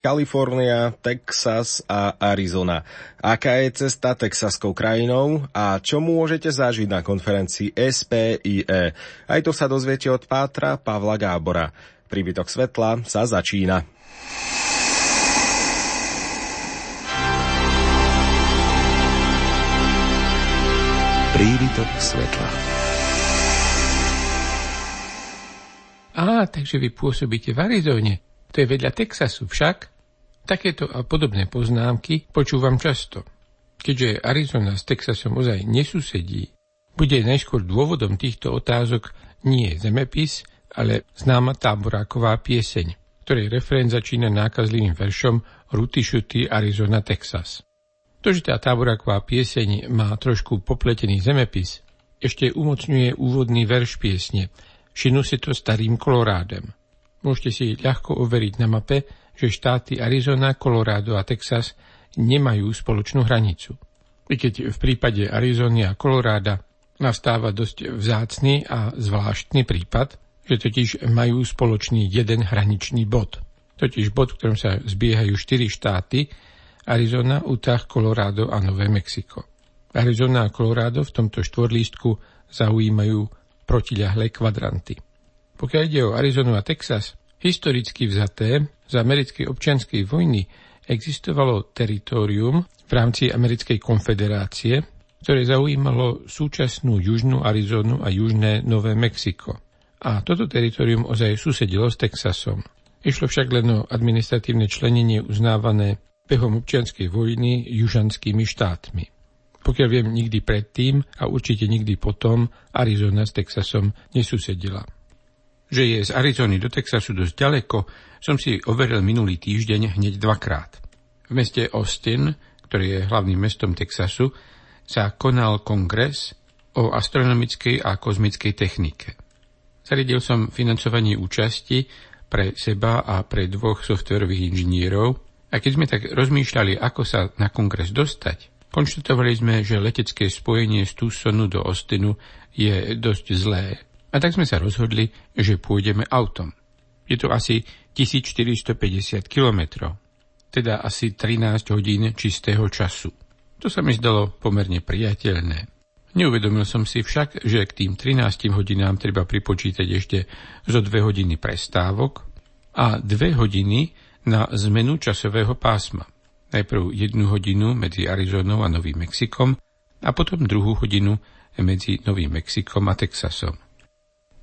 Kalifornia, Texas a Arizona. Aká je cesta texaskou krajinou a čo môžete zažiť na konferencii SPIE? Aj to sa dozviete od Pátra Pavla Gábora. Príbytok svetla sa začína. Príbytok svetla. Á, takže vy pôsobíte v Arizone. To je vedľa Texasu však. Takéto a podobné poznámky počúvam často. Keďže Arizona s Texasom ozaj nesusedí, bude najskôr dôvodom týchto otázok nie zemepis, ale známa táboráková pieseň, ktorej referén začína nákazlivým veršom Ruty Šuty Arizona, Texas. To, že tá táboráková pieseň má trošku popletený zemepis, ešte umocňuje úvodný verš piesne Šinu si to starým kolorádem. Môžete si ľahko overiť na mape, že štáty Arizona, Colorado a Texas nemajú spoločnú hranicu. I keď v prípade Arizony a Koloráda nastáva dosť vzácný a zvláštny prípad, že totiž majú spoločný jeden hraničný bod. Totiž bod, v ktorom sa zbiehajú štyri štáty, Arizona, Utah, Colorado a Nové Mexiko. Arizona a Colorado v tomto štvorlístku zaujímajú protiľahlé kvadranty. Pokiaľ ide o Arizonu a Texas, historicky vzaté z americkej občianskej vojny existovalo teritorium v rámci Americkej konfederácie, ktoré zaujímalo súčasnú južnú Arizonu a južné Nové Mexiko. A toto teritorium ozaj susedilo s Texasom. Išlo však len o administratívne členenie uznávané behom občianskej vojny južanskými štátmi. Pokiaľ viem, nikdy predtým a určite nikdy potom Arizona s Texasom nesusedila že je z Arizony do Texasu dosť ďaleko, som si overil minulý týždeň hneď dvakrát. V meste Austin, ktorý je hlavným mestom Texasu, sa konal kongres o astronomickej a kozmickej technike. Zariadil som financovanie účasti pre seba a pre dvoch softverových inžinierov a keď sme tak rozmýšľali, ako sa na kongres dostať, konštatovali sme, že letecké spojenie z Tucsonu do Austinu je dosť zlé a tak sme sa rozhodli, že pôjdeme autom. Je to asi 1450 kilometrov, teda asi 13 hodín čistého času. To sa mi zdalo pomerne priateľné. Neuvedomil som si však, že k tým 13 hodinám treba pripočítať ešte zo 2 hodiny prestávok a 2 hodiny na zmenu časového pásma. Najprv jednu hodinu medzi Arizonou a Novým Mexikom a potom druhú hodinu medzi Novým Mexikom a Texasom.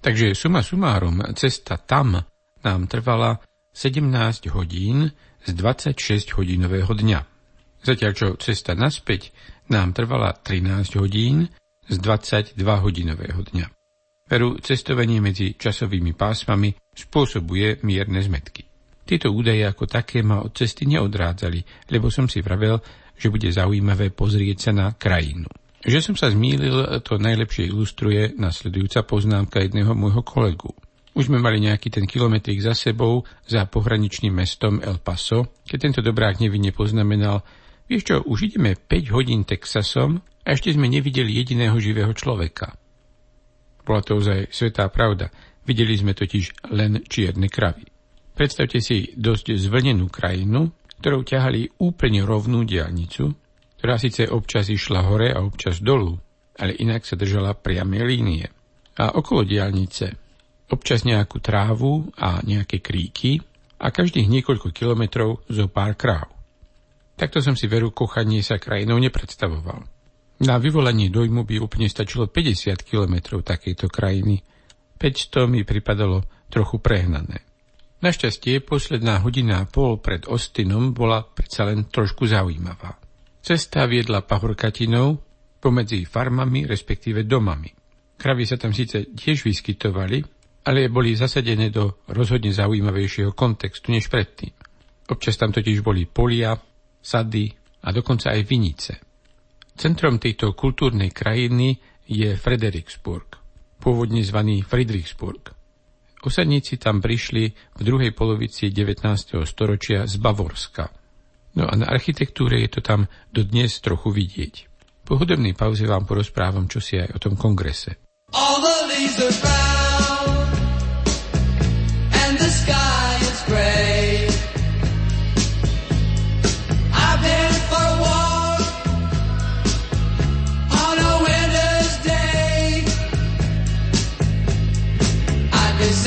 Takže suma sumárum, cesta tam nám trvala 17 hodín z 26 hodinového dňa. Zatiaľ čo cesta naspäť nám trvala 13 hodín z 22 hodinového dňa. Veru cestovanie medzi časovými pásmami spôsobuje mierne zmetky. Tieto údaje ako také ma od cesty neodrádzali, lebo som si vravel, že bude zaujímavé pozrieť sa na krajinu. Že som sa zmýlil, to najlepšie ilustruje nasledujúca poznámka jedného môjho kolegu. Už sme mali nejaký ten kilometrik za sebou, za pohraničným mestom El Paso, keď tento dobrák nevinne poznamenal, vieš čo, už ideme 5 hodín Texasom a ešte sme nevideli jediného živého človeka. Bola to ozaj svetá pravda. Videli sme totiž len čierne kravy. Predstavte si dosť zvlnenú krajinu, ktorou ťahali úplne rovnú diálnicu, ktorá síce občas išla hore a občas dolu, ale inak sa držala priamej línie. A okolo diálnice občas nejakú trávu a nejaké kríky a každých niekoľko kilometrov zo pár kráv. Takto som si veru kochanie sa krajinou nepredstavoval. Na vyvolanie dojmu by úplne stačilo 50 kilometrov takejto krajiny. 500 mi pripadalo trochu prehnané. Našťastie posledná hodina a pol pred Ostinom bola predsa len trošku zaujímavá. Cesta viedla pahorkatinou pomedzi farmami, respektíve domami. Kravy sa tam síce tiež vyskytovali, ale boli zasadené do rozhodne zaujímavejšieho kontextu než predtým. Občas tam totiž boli polia, sady a dokonca aj vinice. Centrom tejto kultúrnej krajiny je Fredericksburg, pôvodne zvaný Friedrichsburg. Osadníci tam prišli v druhej polovici 19. storočia z Bavorska – No a na architektúre je to tam dodnes trochu vidieť. Po hudobnej pauze vám porozprávam čosi aj o tom kongrese. All the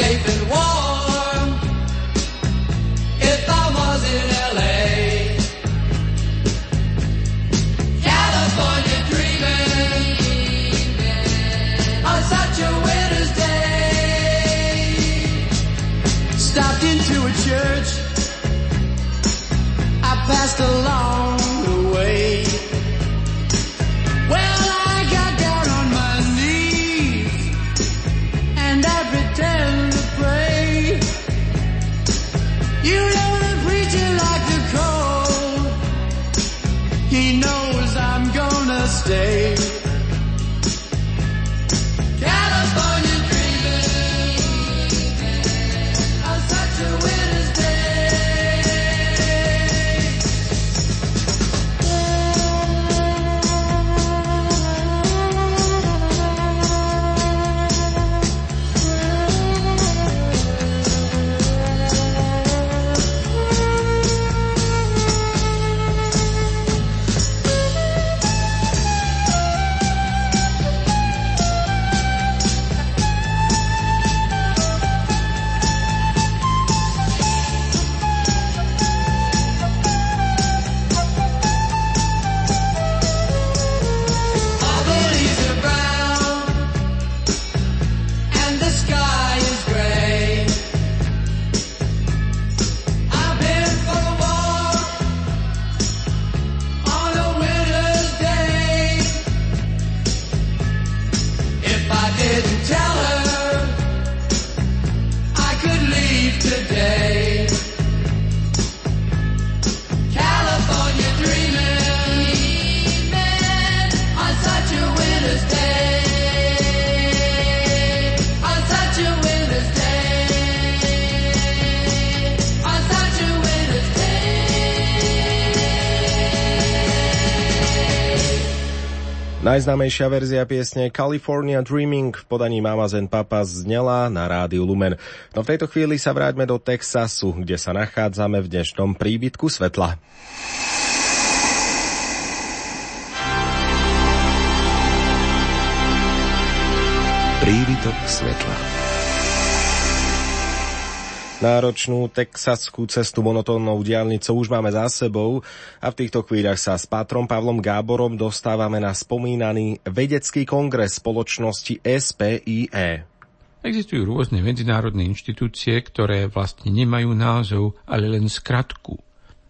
safe and warm. church, I passed along. Najznámejšia verzia piesne California Dreaming v podaní Mama Zen Papa znela na rádiu Lumen. No v tejto chvíli sa vráťme do Texasu, kde sa nachádzame v dnešnom príbytku svetla. Príbytok svetla. Náročnú texaskú cestu monotónnou diálnicou už máme za sebou a v týchto chvíľach sa s Pátrom Pavlom Gáborom dostávame na spomínaný vedecký kongres spoločnosti SPIE. Existujú rôzne medzinárodné inštitúcie, ktoré vlastne nemajú názov, ale len skratku.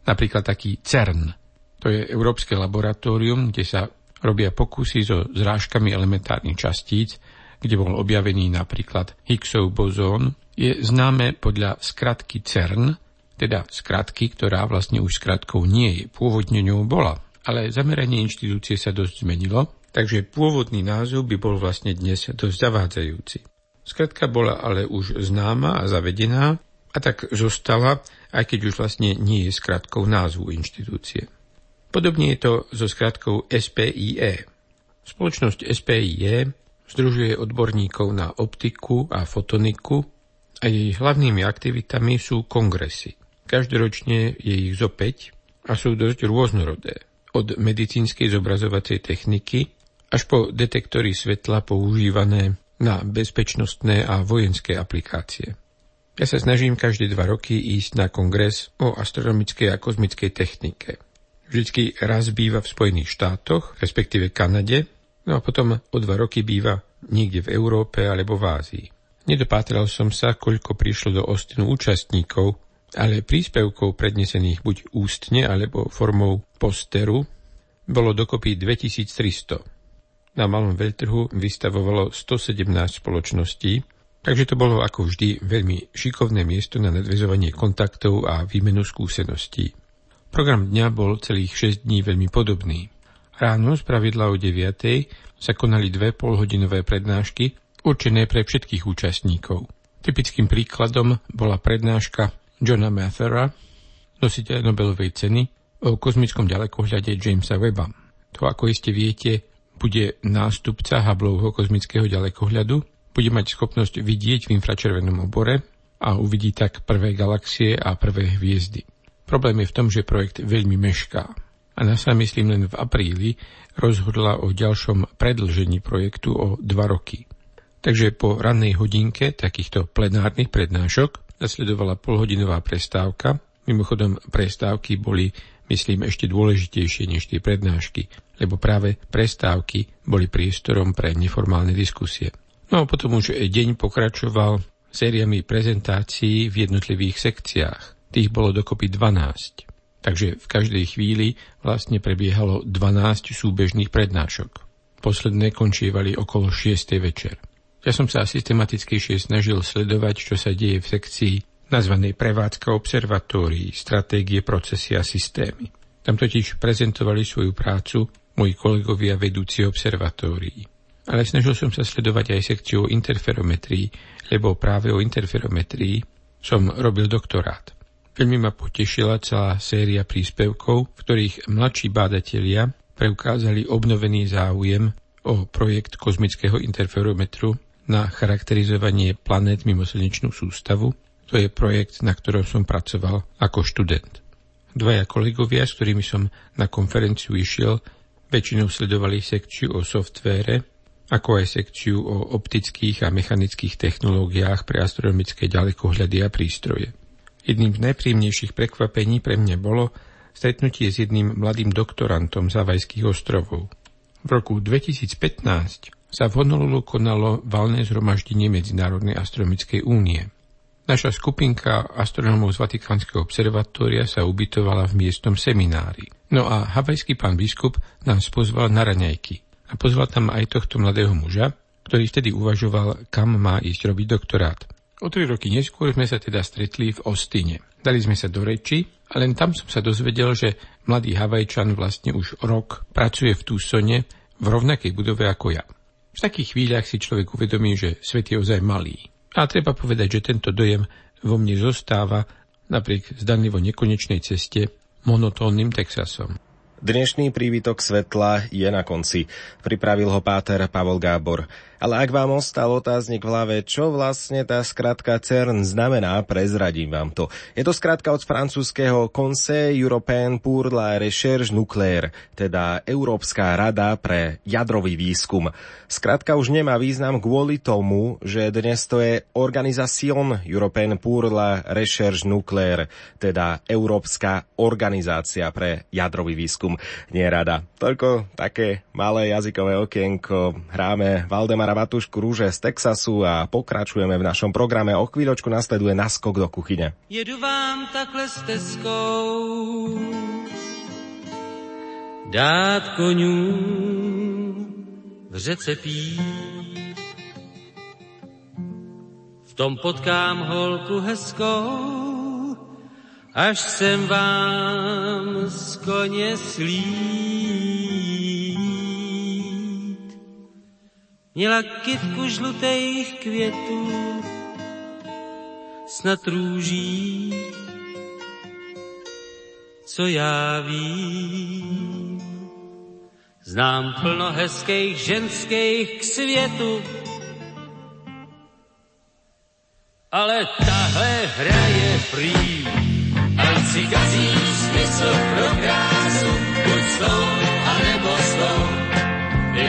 Napríklad taký CERN. To je Európske laboratórium, kde sa robia pokusy so zrážkami elementárnych častíc, kde bol objavený napríklad Higgsov bozón, je známe podľa skratky CERN, teda skratky, ktorá vlastne už skratkou nie je, pôvodne ňou bola. Ale zameranie inštitúcie sa dosť zmenilo, takže pôvodný názov by bol vlastne dnes dosť zavádzajúci. Skratka bola ale už známa a zavedená a tak zostala, aj keď už vlastne nie je skratkou názvu inštitúcie. Podobne je to so skratkou SPIE. Spoločnosť SPIE združuje odborníkov na optiku a fotoniku a jej hlavnými aktivitami sú kongresy. Každoročne je ich zo 5 a sú dosť rôznorodé. Od medicínskej zobrazovacej techniky až po detektory svetla používané na bezpečnostné a vojenské aplikácie. Ja sa snažím každé dva roky ísť na kongres o astronomickej a kozmickej technike. Vždycky raz býva v Spojených štátoch, respektíve Kanade, no a potom o dva roky býva niekde v Európe alebo v Ázii. Nedopátral som sa, koľko prišlo do Ostinu účastníkov, ale príspevkov prednesených buď ústne alebo formou posteru bolo dokopy 2300. Na malom veľtrhu vystavovalo 117 spoločností, takže to bolo ako vždy veľmi šikovné miesto na nadvezovanie kontaktov a výmenu skúseností. Program dňa bol celých 6 dní veľmi podobný. Ráno z pravidla o 9. sa konali dve polhodinové prednášky určené pre všetkých účastníkov. Typickým príkladom bola prednáška Johna Mathera, nositeľa Nobelovej ceny, o kozmickom ďalekohľade Jamesa Webba. To, ako iste viete, bude nástupca Hubbleho kozmického ďalekohľadu, bude mať schopnosť vidieť v infračervenom obore a uvidí tak prvé galaxie a prvé hviezdy. Problém je v tom, že projekt veľmi mešká. A NASA, myslím, len v apríli rozhodla o ďalšom predlžení projektu o dva roky. Takže po rannej hodinke takýchto plenárnych prednášok nasledovala polhodinová prestávka. Mimochodom, prestávky boli, myslím, ešte dôležitejšie než tie prednášky, lebo práve prestávky boli priestorom pre neformálne diskusie. No a potom už deň pokračoval sériami prezentácií v jednotlivých sekciách. Tých bolo dokopy 12. Takže v každej chvíli vlastne prebiehalo 12 súbežných prednášok. Posledné končievali okolo 6. večer. Ja som sa systematickejšie snažil sledovať, čo sa deje v sekcii nazvanej Prevádzka observatórií, stratégie, procesy a systémy. Tam totiž prezentovali svoju prácu moji kolegovia vedúci observatórií. Ale snažil som sa sledovať aj sekciu interferometrii, lebo práve o interferometrii som robil doktorát. Veľmi ma potešila celá séria príspevkov, v ktorých mladší bádatelia preukázali obnovený záujem o projekt kozmického interferometru na charakterizovanie planét mimo slnečnú sústavu. To je projekt, na ktorom som pracoval ako študent. Dvaja kolegovia, s ktorými som na konferenciu išiel, väčšinou sledovali sekciu o softvére, ako aj sekciu o optických a mechanických technológiách pre astronomické ďalekohľady a prístroje. Jedným z najpríjemnejších prekvapení pre mňa bolo stretnutie s jedným mladým doktorantom z Havajských ostrovov. V roku 2015 sa v Honolulu konalo valné zhromaždenie Medzinárodnej astronomickej únie. Naša skupinka astronómov z Vatikánskeho observatória sa ubytovala v miestnom seminári. No a havajský pán biskup nás pozval na raňajky a pozval tam aj tohto mladého muža, ktorý vtedy uvažoval, kam má ísť robiť doktorát. O tri roky neskôr sme sa teda stretli v Ostine. Dali sme sa do reči a len tam som sa dozvedel, že mladý Havajčan vlastne už rok pracuje v Tucsone v rovnakej budove ako ja. V takých chvíľach si človek uvedomí, že svet je ozaj malý. A treba povedať, že tento dojem vo mne zostáva napriek zdanlivo nekonečnej ceste monotónnym Texasom. Dnešný príbytok svetla je na konci. Pripravil ho páter Pavol Gábor. Ale ak vám ostal otáznik v hlave, čo vlastne tá skratka CERN znamená, prezradím vám to. Je to skratka od francúzského Conseil Européen pour la Recherche Nucléaire, teda Európska rada pre jadrový výskum. Skratka už nemá význam kvôli tomu, že dnes to je Organisation Européenne pour la Recherche Nucléaire, teda Európska organizácia pre jadrový výskum. Nie rada. Toľko také malé jazykové okienko. Hráme Valdemar Matušku Rúže z Texasu a pokračujeme v našom programe. O chvíľočku nasleduje naskok do kuchyne. Jedu vám takhle s teskou dát konňů v řece pí. V tom potkám holku hezkou, až jsem vám z koně slí. Měla kytku žlutých květů, snad růží, co já vím. Znám plno hezkých ženských k světu, ale tahle hra je prý. Ať si kazí smysl pro krásu, buď s tou, anebo s tou.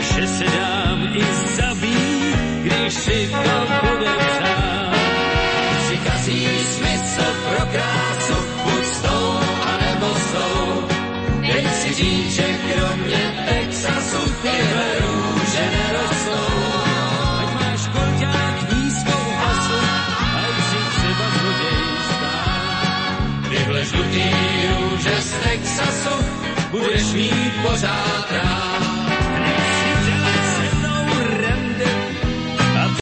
že se dám i zabít, když si to bude přát. Si kazí smysl pro krásu, buď s tou, anebo s tou. Teď si říct, že kromě Texasu tyhle růže nerostou. žlutý růže z Texasu budeš mít pořád rád.